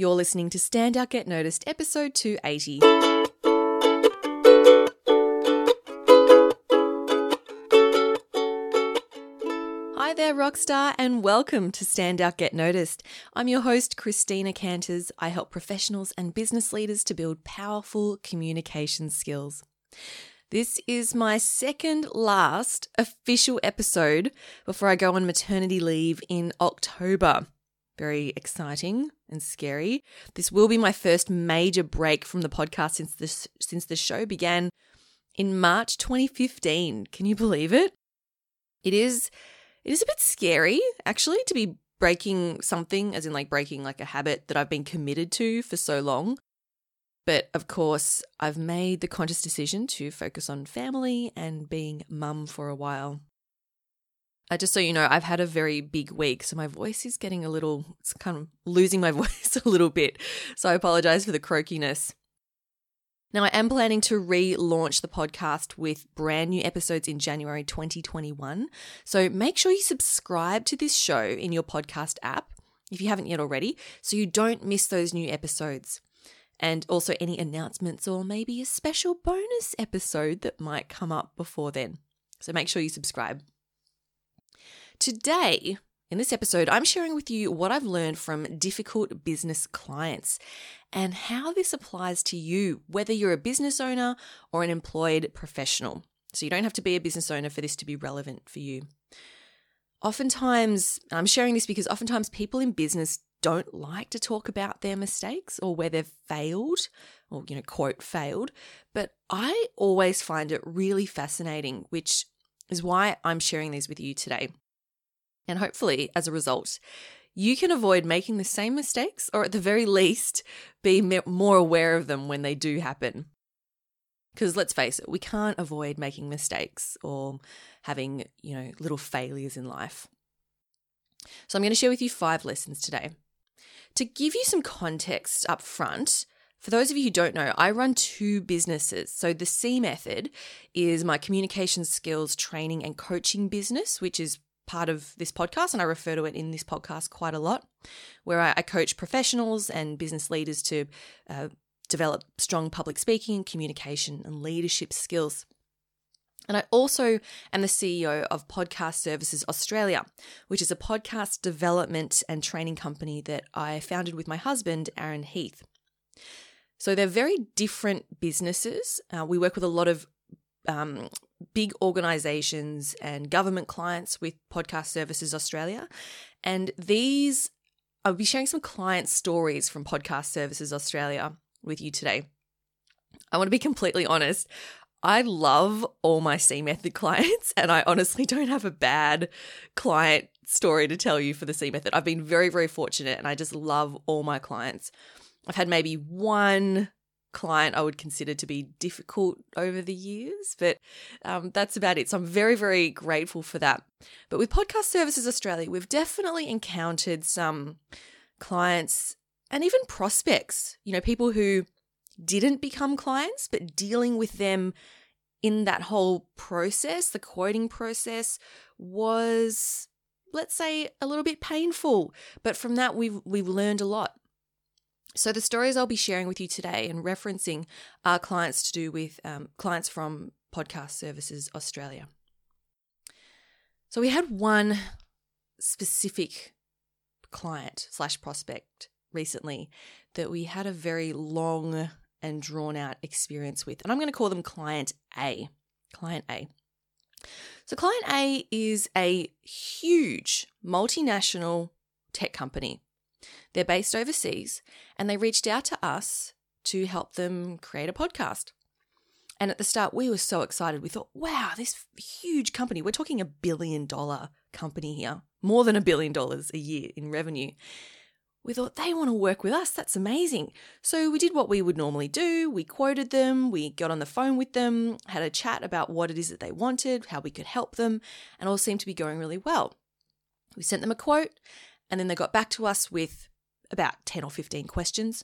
You're listening to Stand Out Get Noticed, episode 280. Hi there, Rockstar, and welcome to Stand Out Get Noticed. I'm your host, Christina Canters. I help professionals and business leaders to build powerful communication skills. This is my second last official episode before I go on maternity leave in October. Very exciting and scary. This will be my first major break from the podcast since this since the show began in March 2015. Can you believe it? It is it is a bit scary actually to be breaking something as in like breaking like a habit that I've been committed to for so long. But of course, I've made the conscious decision to focus on family and being mum for a while. Uh, just so you know, I've had a very big week, so my voice is getting a little, it's kind of losing my voice a little bit. So I apologize for the croakiness. Now, I am planning to relaunch the podcast with brand new episodes in January 2021. So make sure you subscribe to this show in your podcast app if you haven't yet already, so you don't miss those new episodes and also any announcements or maybe a special bonus episode that might come up before then. So make sure you subscribe. Today, in this episode, I'm sharing with you what I've learned from difficult business clients and how this applies to you, whether you're a business owner or an employed professional. So you don't have to be a business owner for this to be relevant for you. Oftentimes, I'm sharing this because oftentimes people in business don't like to talk about their mistakes or where they've failed or, you know, quote, failed. But I always find it really fascinating, which is why I'm sharing these with you today. And hopefully, as a result, you can avoid making the same mistakes or at the very least be more aware of them when they do happen. Because let's face it, we can't avoid making mistakes or having, you know, little failures in life. So I'm going to share with you five lessons today. To give you some context up front, for those of you who don't know, I run two businesses. So, the C Method is my communication skills training and coaching business, which is part of this podcast, and I refer to it in this podcast quite a lot, where I, I coach professionals and business leaders to uh, develop strong public speaking, communication, and leadership skills. And I also am the CEO of Podcast Services Australia, which is a podcast development and training company that I founded with my husband, Aaron Heath. So they're very different businesses. Uh, we work with a lot of um, big organizations and government clients with Podcast Services Australia. And these, I'll be sharing some client stories from Podcast Services Australia with you today. I want to be completely honest. I love all my C Method clients, and I honestly don't have a bad client story to tell you for the C Method. I've been very, very fortunate, and I just love all my clients. I've had maybe one client I would consider to be difficult over the years, but um, that's about it. So I'm very, very grateful for that. But with Podcast Services Australia, we've definitely encountered some clients and even prospects, you know, people who didn't become clients, but dealing with them in that whole process, the quoting process, was let's say a little bit painful. But from that we've we've learned a lot. So the stories I'll be sharing with you today and referencing are clients to do with um, clients from Podcast Services Australia. So we had one specific client slash prospect recently that we had a very long and drawn out experience with. And I'm going to call them client A. Client A. So, client A is a huge multinational tech company. They're based overseas and they reached out to us to help them create a podcast. And at the start, we were so excited. We thought, wow, this huge company, we're talking a billion dollar company here, more than a billion dollars a year in revenue we thought they want to work with us. That's amazing. So we did what we would normally do. We quoted them, we got on the phone with them, had a chat about what it is that they wanted, how we could help them, and all seemed to be going really well. We sent them a quote, and then they got back to us with about 10 or 15 questions.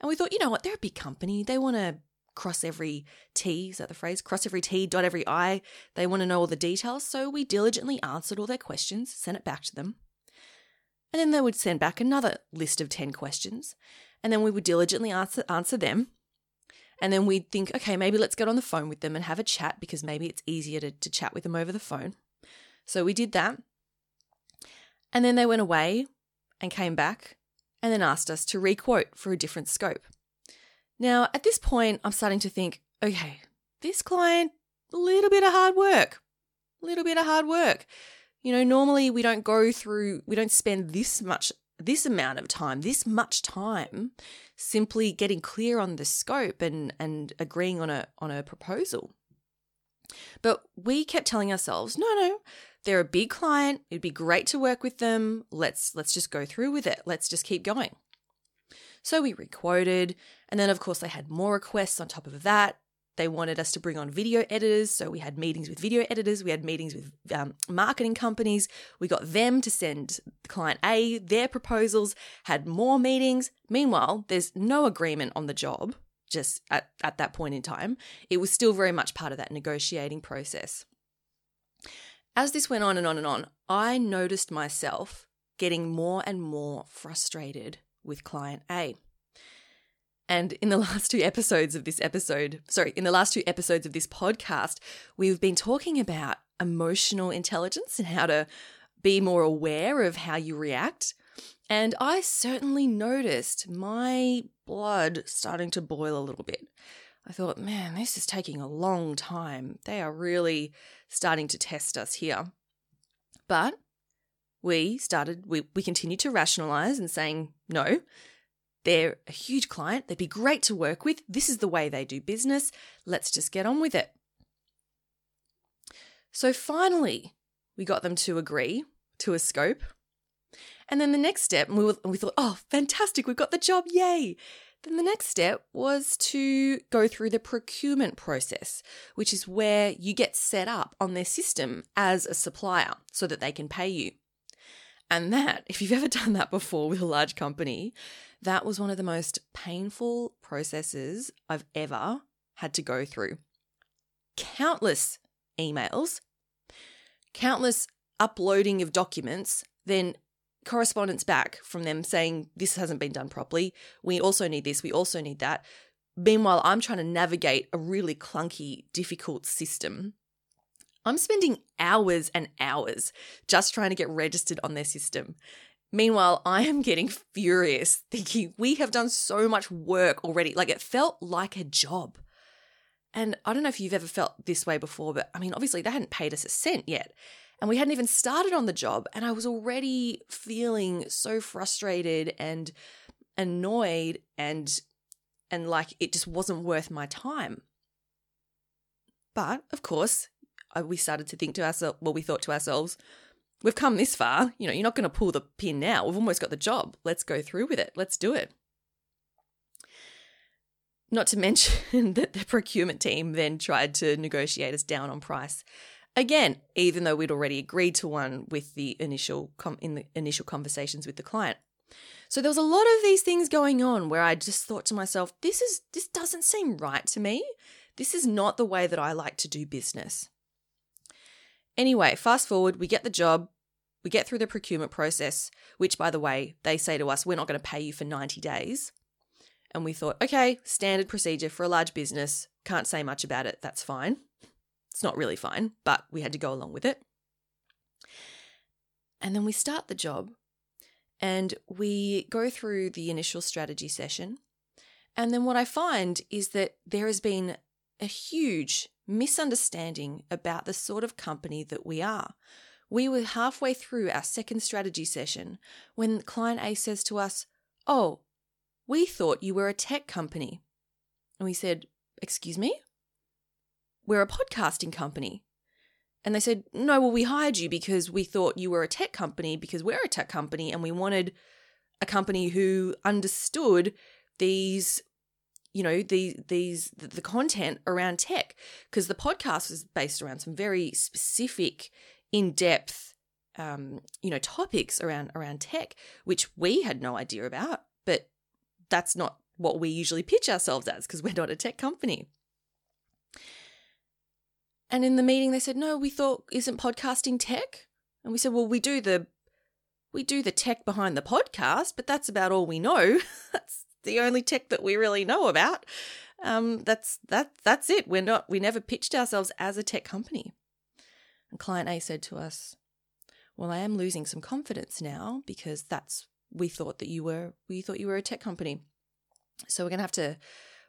And we thought, you know what, they're a big company. They want to cross every T, is that the phrase? Cross every T, dot every I. They want to know all the details. So we diligently answered all their questions, sent it back to them. And then they would send back another list of 10 questions. And then we would diligently answer, answer them. And then we'd think, okay, maybe let's get on the phone with them and have a chat because maybe it's easier to, to chat with them over the phone. So we did that. And then they went away and came back and then asked us to requote for a different scope. Now, at this point, I'm starting to think, okay, this client, a little bit of hard work, a little bit of hard work. You know, normally we don't go through, we don't spend this much, this amount of time, this much time simply getting clear on the scope and, and agreeing on a, on a proposal. But we kept telling ourselves, no, no, they're a big client. It'd be great to work with them. Let's let's just go through with it. Let's just keep going. So we requoted, and then of course they had more requests on top of that. They wanted us to bring on video editors, so we had meetings with video editors. We had meetings with um, marketing companies. We got them to send client A their proposals. Had more meetings. Meanwhile, there's no agreement on the job. Just at, at that point in time, it was still very much part of that negotiating process. As this went on and on and on, I noticed myself getting more and more frustrated with client A. And in the last two episodes of this episode, sorry, in the last two episodes of this podcast, we've been talking about emotional intelligence and how to be more aware of how you react. And I certainly noticed my blood starting to boil a little bit. I thought, man, this is taking a long time. They are really starting to test us here. But we started, we, we continued to rationalize and saying, no, they're a huge client. They'd be great to work with. This is the way they do business. Let's just get on with it. So finally, we got them to agree to a scope. And then the next step, we, were, we thought, oh, fantastic, we've got the job, yay. Then the next step was to go through the procurement process, which is where you get set up on their system as a supplier so that they can pay you. And that, if you've ever done that before with a large company, that was one of the most painful processes I've ever had to go through. Countless emails, countless uploading of documents, then correspondence back from them saying this hasn't been done properly. We also need this, we also need that. Meanwhile, I'm trying to navigate a really clunky, difficult system. I'm spending hours and hours just trying to get registered on their system. Meanwhile, I am getting furious thinking we have done so much work already. Like it felt like a job. And I don't know if you've ever felt this way before, but I mean, obviously they hadn't paid us a cent yet and we hadn't even started on the job and i was already feeling so frustrated and annoyed and and like it just wasn't worth my time. But of course we started to think to ourselves well we thought to ourselves we've come this far you know you're not going to pull the pin now. We've almost got the job. Let's go through with it. Let's do it. Not to mention that the procurement team then tried to negotiate us down on price Again, even though we'd already agreed to one with the initial com- in the initial conversations with the client. So there was a lot of these things going on where I just thought to myself, this is this doesn't seem right to me. This is not the way that I like to do business. Anyway, fast forward, we get the job, we get through the procurement process, which by the way, they say to us, we're not going to pay you for 90 days. And we thought, okay, standard procedure for a large business, can't say much about it, that's fine. It's not really fine, but we had to go along with it. And then we start the job and we go through the initial strategy session. And then what I find is that there has been a huge misunderstanding about the sort of company that we are. We were halfway through our second strategy session when client A says to us, Oh, we thought you were a tech company. And we said, Excuse me? We're a podcasting company. And they said, no, well, we hired you because we thought you were a tech company because we're a tech company and we wanted a company who understood these you know the these the content around tech because the podcast was based around some very specific in-depth um, you know topics around around tech which we had no idea about but that's not what we usually pitch ourselves as because we're not a tech company and in the meeting, they said, no, we thought, isn't podcasting tech? And we said, well, we do the we do the tech behind the podcast, but that's about all we know. that's the only tech that we really know about. Um, that's that that's it. We're not we never pitched ourselves as a tech company. And client A said to us, Well, I am losing some confidence now because that's we thought that you were we thought you were a tech company. So we're gonna have to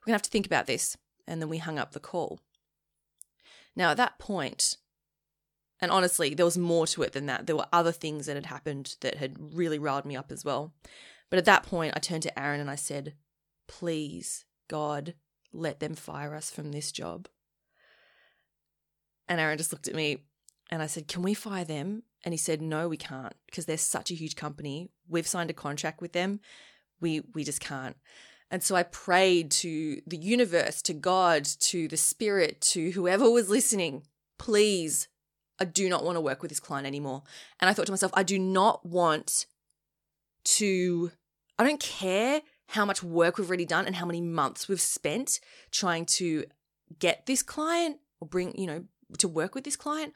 we're gonna have to think about this. And then we hung up the call. Now at that point, and honestly, there was more to it than that. There were other things that had happened that had really riled me up as well. But at that point, I turned to Aaron and I said, Please, God, let them fire us from this job. And Aaron just looked at me and I said, Can we fire them? And he said, No, we can't because they're such a huge company. We've signed a contract with them. We, we just can't. And so I prayed to the universe, to God, to the spirit, to whoever was listening, please, I do not want to work with this client anymore. And I thought to myself, I do not want to, I don't care how much work we've already done and how many months we've spent trying to get this client or bring, you know, to work with this client.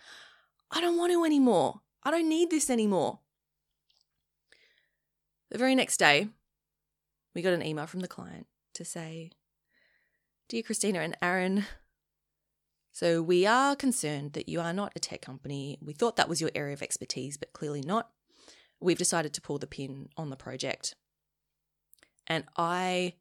I don't want to anymore. I don't need this anymore. The very next day, we got an email from the client to say, Dear Christina and Aaron, so we are concerned that you are not a tech company. We thought that was your area of expertise, but clearly not. We've decided to pull the pin on the project. And I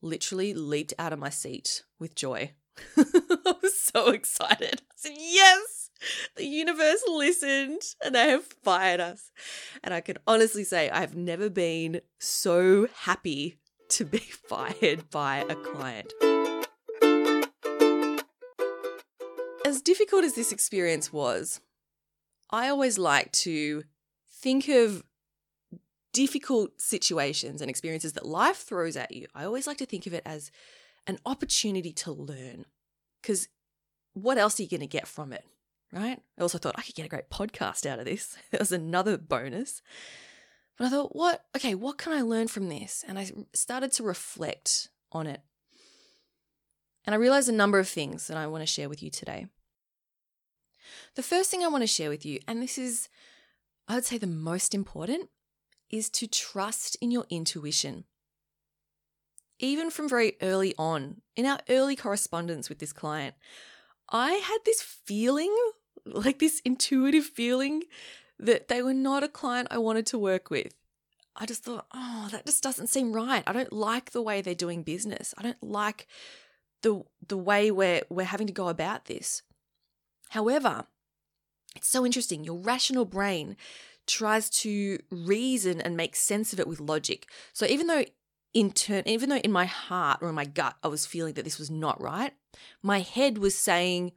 literally leaped out of my seat with joy. I was so excited. I said, Yes, the universe listened and they have fired us. And I can honestly say I've never been so happy to be fired by a client. As difficult as this experience was, I always like to think of difficult situations and experiences that life throws at you, I always like to think of it as an opportunity to learn. Because what else are you going to get from it? Right? I also thought I could get a great podcast out of this. It was another bonus. But I thought, what, okay, what can I learn from this? And I started to reflect on it. And I realized a number of things that I want to share with you today. The first thing I want to share with you, and this is, I would say, the most important, is to trust in your intuition. Even from very early on, in our early correspondence with this client, I had this feeling, like this intuitive feeling, that they were not a client I wanted to work with. I just thought, oh, that just doesn't seem right. I don't like the way they're doing business. I don't like the the way we're we're having to go about this. However, it's so interesting. Your rational brain tries to reason and make sense of it with logic. So even though in turn, even though in my heart or in my gut I was feeling that this was not right, my head was saying,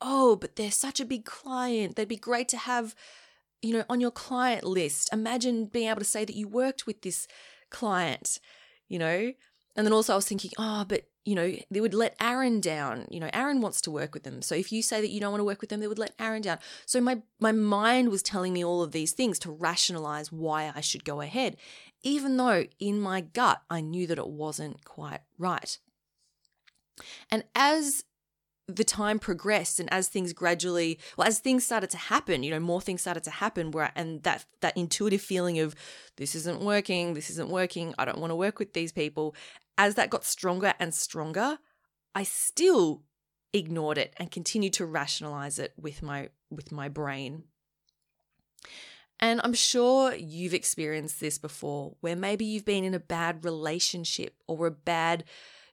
"Oh, but they're such a big client. They'd be great to have, you know, on your client list. Imagine being able to say that you worked with this client, you know." And then also I was thinking, "Oh, but you know, they would let Aaron down. You know, Aaron wants to work with them. So if you say that you don't want to work with them, they would let Aaron down. So my my mind was telling me all of these things to rationalize why I should go ahead, even though in my gut I knew that it wasn't quite right. And as the time progressed and as things gradually well as things started to happen you know more things started to happen where and that that intuitive feeling of this isn't working this isn't working i don't want to work with these people as that got stronger and stronger, I still ignored it and continued to rationalize it with my with my brain. And I'm sure you've experienced this before where maybe you've been in a bad relationship or a bad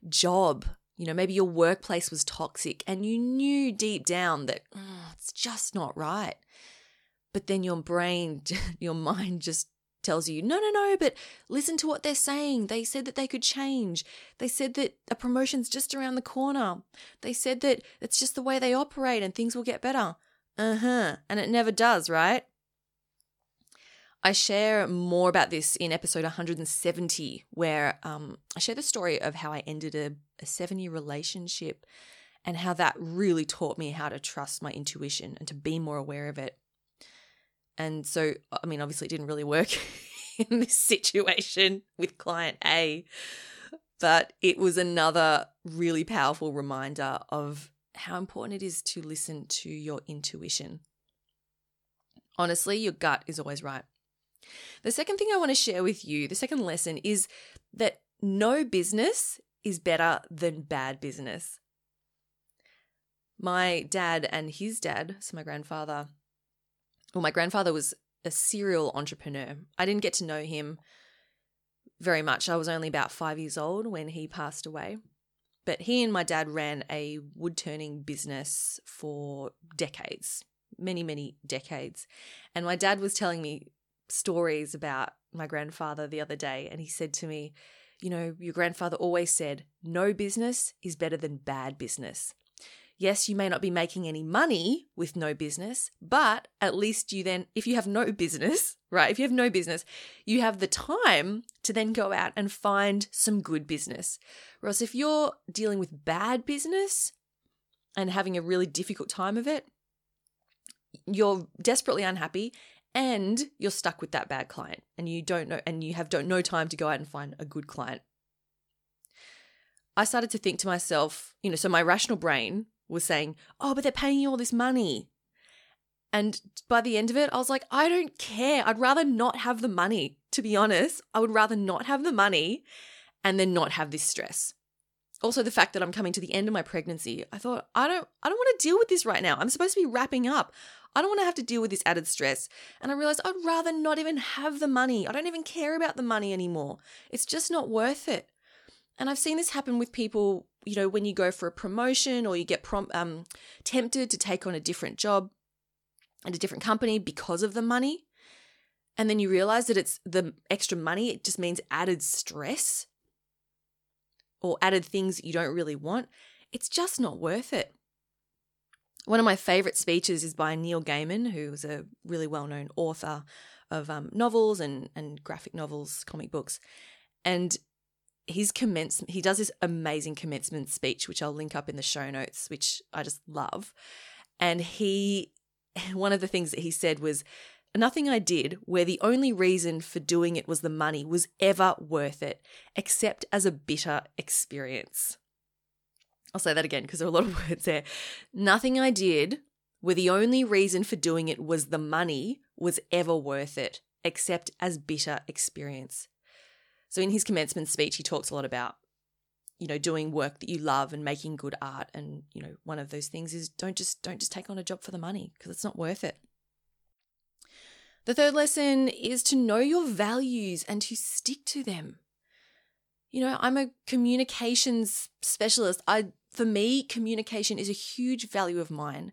job. You know, maybe your workplace was toxic and you knew deep down that oh, it's just not right. But then your brain, your mind just tells you, no, no, no, but listen to what they're saying. They said that they could change. They said that a promotion's just around the corner. They said that it's just the way they operate and things will get better. Uh huh. And it never does, right? I share more about this in episode 170, where um, I share the story of how I ended a, a seven year relationship and how that really taught me how to trust my intuition and to be more aware of it. And so, I mean, obviously, it didn't really work in this situation with client A, but it was another really powerful reminder of how important it is to listen to your intuition. Honestly, your gut is always right. The second thing I want to share with you, the second lesson is that no business is better than bad business. My dad and his dad, so my grandfather, well, my grandfather was a serial entrepreneur. I didn't get to know him very much. I was only about five years old when he passed away. But he and my dad ran a wood turning business for decades, many, many decades. And my dad was telling me stories about my grandfather the other day. And he said to me, You know, your grandfather always said, no business is better than bad business. Yes, you may not be making any money with no business, but at least you then, if you have no business, right? If you have no business, you have the time to then go out and find some good business. Whereas if you're dealing with bad business and having a really difficult time of it, you're desperately unhappy and you're stuck with that bad client and you don't know and you have don't no time to go out and find a good client. I started to think to myself, you know, so my rational brain was saying, "Oh, but they're paying you all this money." And by the end of it, I was like, I don't care. I'd rather not have the money, to be honest. I would rather not have the money and then not have this stress. Also the fact that I'm coming to the end of my pregnancy, I thought I don't I don't want to deal with this right now. I'm supposed to be wrapping up. I don't want to have to deal with this added stress. And I realized I'd rather not even have the money. I don't even care about the money anymore. It's just not worth it. And I've seen this happen with people, you know, when you go for a promotion or you get prom- um, tempted to take on a different job at a different company because of the money. And then you realize that it's the extra money, it just means added stress or added things you don't really want. It's just not worth it. One of my favorite speeches is by Neil Gaiman, who is a really well known author of um, novels and, and graphic novels, comic books. And his commence he does this amazing commencement speech which I'll link up in the show notes which I just love and he one of the things that he said was nothing I did where the only reason for doing it was the money was ever worth it except as a bitter experience I'll say that again because there are a lot of words there. Nothing I did where the only reason for doing it was the money was ever worth it, except as bitter experience. So in his commencement speech, he talks a lot about, you know, doing work that you love and making good art. And, you know, one of those things is don't just don't just take on a job for the money because it's not worth it. The third lesson is to know your values and to stick to them. You know, I'm a communications specialist. I for me, communication is a huge value of mine.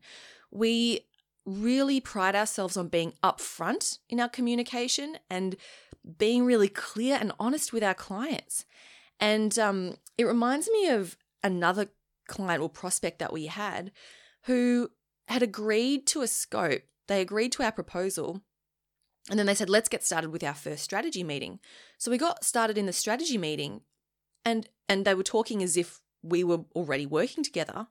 We really pride ourselves on being upfront in our communication and being really clear and honest with our clients. And um, it reminds me of another client or prospect that we had who had agreed to a scope. They agreed to our proposal. And then they said, let's get started with our first strategy meeting. So we got started in the strategy meeting and and they were talking as if we were already working together.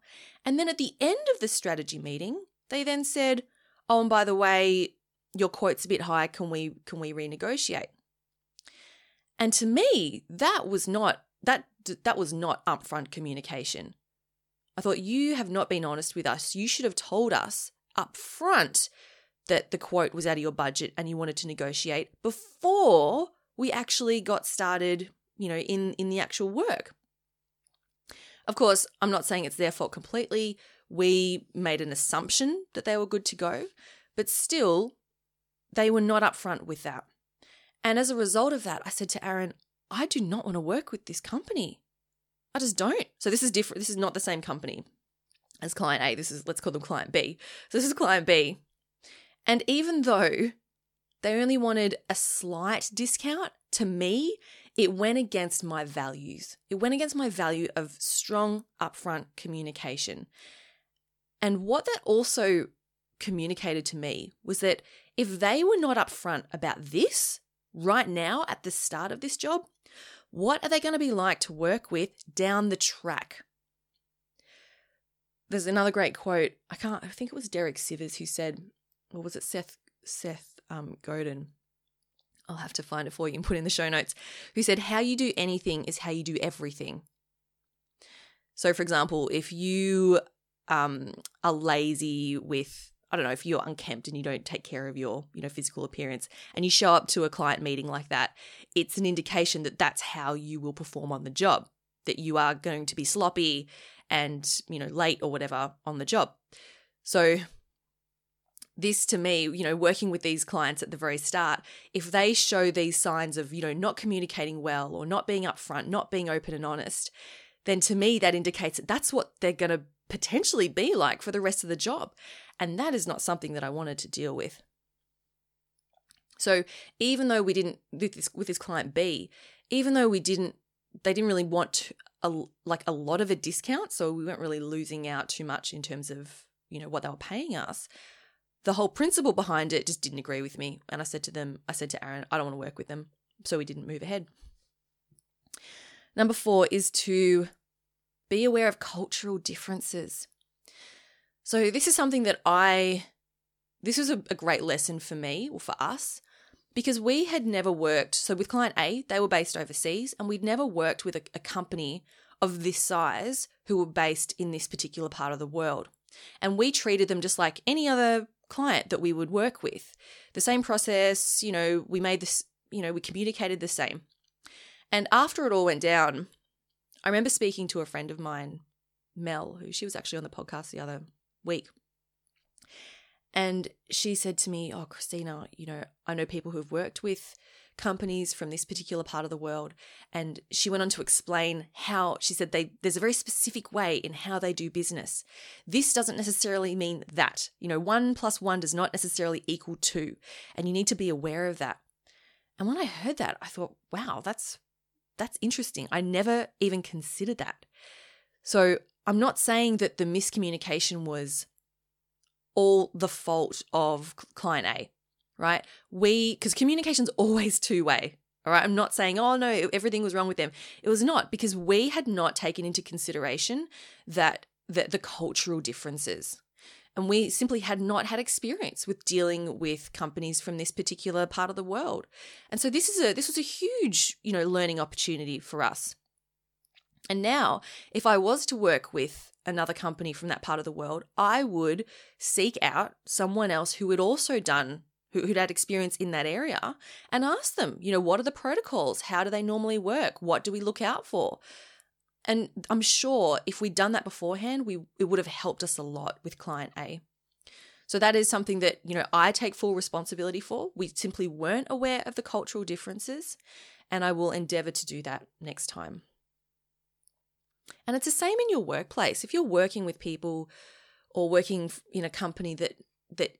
And then at the end of the strategy meeting, they then said, "Oh, and by the way, your quote's a bit high. Can we can we renegotiate?" And to me, that was not that that was not upfront communication. I thought you have not been honest with us. You should have told us upfront that the quote was out of your budget and you wanted to negotiate before we actually got started, you know, in in the actual work. Of course, I'm not saying it's their fault completely. We made an assumption that they were good to go, but still, they were not upfront with that. And as a result of that, I said to Aaron, I do not want to work with this company. I just don't. So this is different. This is not the same company as client A. This is, let's call them client B. So this is client B. And even though they only wanted a slight discount, to me, it went against my values. It went against my value of strong, upfront communication. And what that also communicated to me was that if they were not upfront about this right now at the start of this job, what are they going to be like to work with down the track? There's another great quote. I can't. I think it was Derek Sivers who said, or was it Seth Seth um, Godin? I'll have to find it for you and put in the show notes, who said, How you do anything is how you do everything. So, for example, if you um, are lazy with I don't know if you're unkempt and you don't take care of your, you know, physical appearance and you show up to a client meeting like that, it's an indication that that's how you will perform on the job, that you are going to be sloppy and, you know, late or whatever on the job. So this to me, you know, working with these clients at the very start, if they show these signs of, you know, not communicating well or not being upfront, not being open and honest, then to me that indicates that that's what they're going to potentially be like for the rest of the job. And that is not something that I wanted to deal with. So even though we didn't with this with this client B, even though we didn't they didn't really want a like a lot of a discount, so we weren't really losing out too much in terms of, you know, what they were paying us. The whole principle behind it just didn't agree with me. And I said to them, I said to Aaron, I don't want to work with them. So we didn't move ahead. Number four is to be aware of cultural differences. So, this is something that I, this was a, a great lesson for me or for us because we had never worked. So, with client A, they were based overseas, and we'd never worked with a, a company of this size who were based in this particular part of the world. And we treated them just like any other client that we would work with. The same process, you know, we made this, you know, we communicated the same. And after it all went down, I remember speaking to a friend of mine, Mel, who she was actually on the podcast the other week. And she said to me, Oh, Christina, you know, I know people who've worked with companies from this particular part of the world. And she went on to explain how she said they there's a very specific way in how they do business. This doesn't necessarily mean that. You know, one plus one does not necessarily equal two. And you need to be aware of that. And when I heard that, I thought, wow, that's that's interesting. I never even considered that. So I'm not saying that the miscommunication was all the fault of client A, right? We, because communication's always two way. All right. I'm not saying, oh no, everything was wrong with them. It was not because we had not taken into consideration that, that the cultural differences and we simply had not had experience with dealing with companies from this particular part of the world. And so this is a this was a huge, you know, learning opportunity for us. And now, if I was to work with another company from that part of the world, I would seek out someone else who had also done who, who'd had experience in that area and ask them, you know, what are the protocols? How do they normally work? What do we look out for? And I'm sure if we'd done that beforehand, we it would have helped us a lot with client A. So that is something that, you know, I take full responsibility for. We simply weren't aware of the cultural differences, and I will endeavor to do that next time. And it's the same in your workplace. If you're working with people or working in a company that that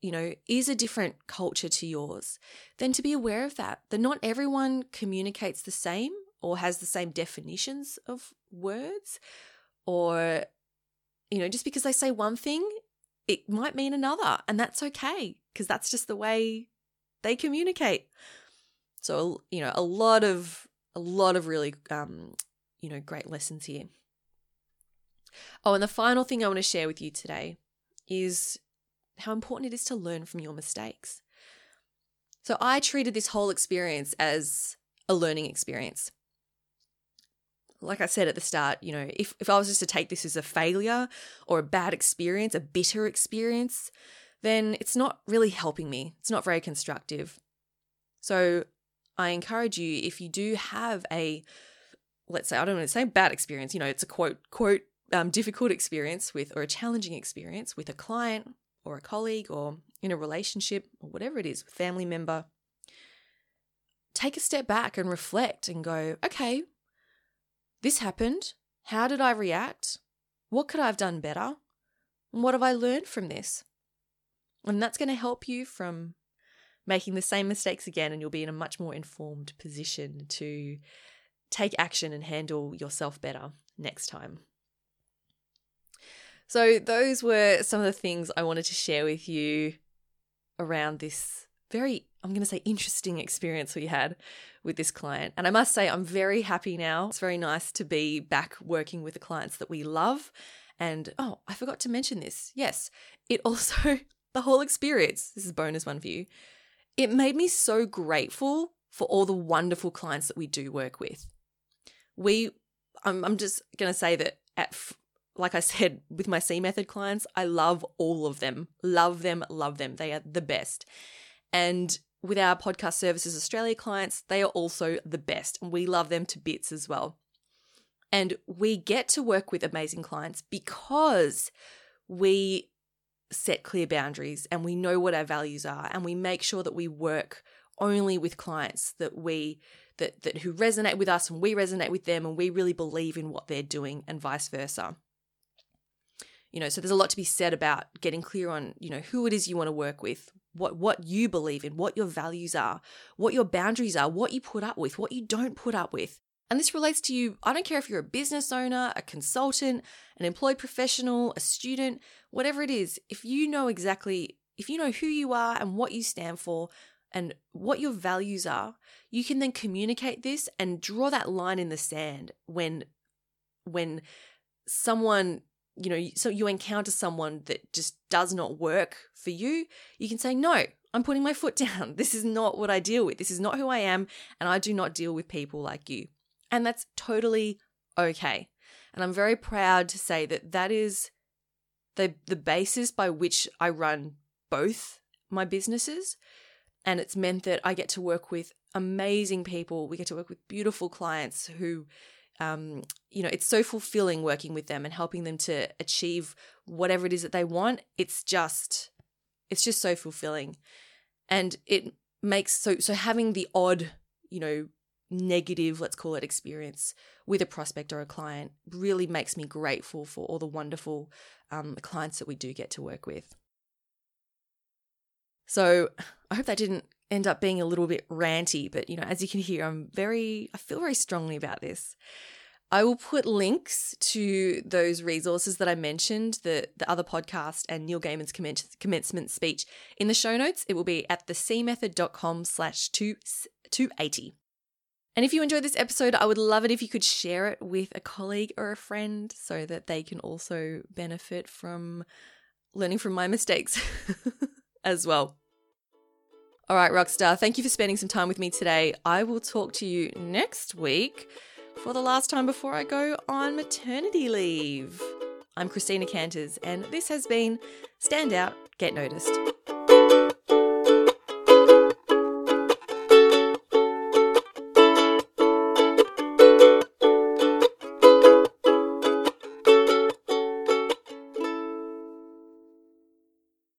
you know is a different culture to yours, then to be aware of that. That not everyone communicates the same or has the same definitions of words or you know just because they say one thing it might mean another and that's okay because that's just the way they communicate so you know a lot of a lot of really um you know great lessons here oh and the final thing i want to share with you today is how important it is to learn from your mistakes so i treated this whole experience as a learning experience like I said at the start, you know, if, if I was just to take this as a failure or a bad experience, a bitter experience, then it's not really helping me. It's not very constructive. So I encourage you, if you do have a, let's say, I don't want to say bad experience, you know, it's a quote, quote, um, difficult experience with, or a challenging experience with a client or a colleague or in a relationship or whatever it is, family member, take a step back and reflect and go, okay, this happened. How did I react? What could I have done better? And what have I learned from this? And that's going to help you from making the same mistakes again, and you'll be in a much more informed position to take action and handle yourself better next time. So, those were some of the things I wanted to share with you around this very, I'm going to say, interesting experience we had with this client. And I must say, I'm very happy now. It's very nice to be back working with the clients that we love. And oh, I forgot to mention this. Yes, it also, the whole experience, this is bonus one for you, it made me so grateful for all the wonderful clients that we do work with. We, I'm, I'm just going to say that at like I said, with my C method clients, I love all of them. Love them, love them. They are the best. And with our podcast services Australia clients, they are also the best. And we love them to bits as well. And we get to work with amazing clients because we set clear boundaries and we know what our values are and we make sure that we work only with clients that we that that who resonate with us and we resonate with them and we really believe in what they're doing and vice versa. You know, so there's a lot to be said about getting clear on, you know, who it is you want to work with, what what you believe in, what your values are, what your boundaries are, what you put up with, what you don't put up with. And this relates to you, I don't care if you're a business owner, a consultant, an employed professional, a student, whatever it is, if you know exactly, if you know who you are and what you stand for and what your values are, you can then communicate this and draw that line in the sand when when someone you know so you encounter someone that just does not work for you you can say no i'm putting my foot down. This is not what i deal with. This is not who i am and i do not deal with people like you. And that's totally okay. And i'm very proud to say that that is the the basis by which i run both my businesses. And it's meant that i get to work with amazing people. We get to work with beautiful clients who um, you know, it's so fulfilling working with them and helping them to achieve whatever it is that they want. It's just, it's just so fulfilling. And it makes so, so having the odd, you know, negative, let's call it experience with a prospect or a client really makes me grateful for all the wonderful um, clients that we do get to work with. So I hope that didn't end up being a little bit ranty, but you know, as you can hear, I'm very, I feel very strongly about this. I will put links to those resources that I mentioned, the, the other podcast and Neil Gaiman's commencement speech in the show notes. It will be at thecmethod.com slash 280. And if you enjoyed this episode, I would love it if you could share it with a colleague or a friend so that they can also benefit from learning from my mistakes as well. All right, Rockstar, thank you for spending some time with me today. I will talk to you next week for the last time before I go on maternity leave. I'm Christina Canters, and this has been Stand Out, Get Noticed.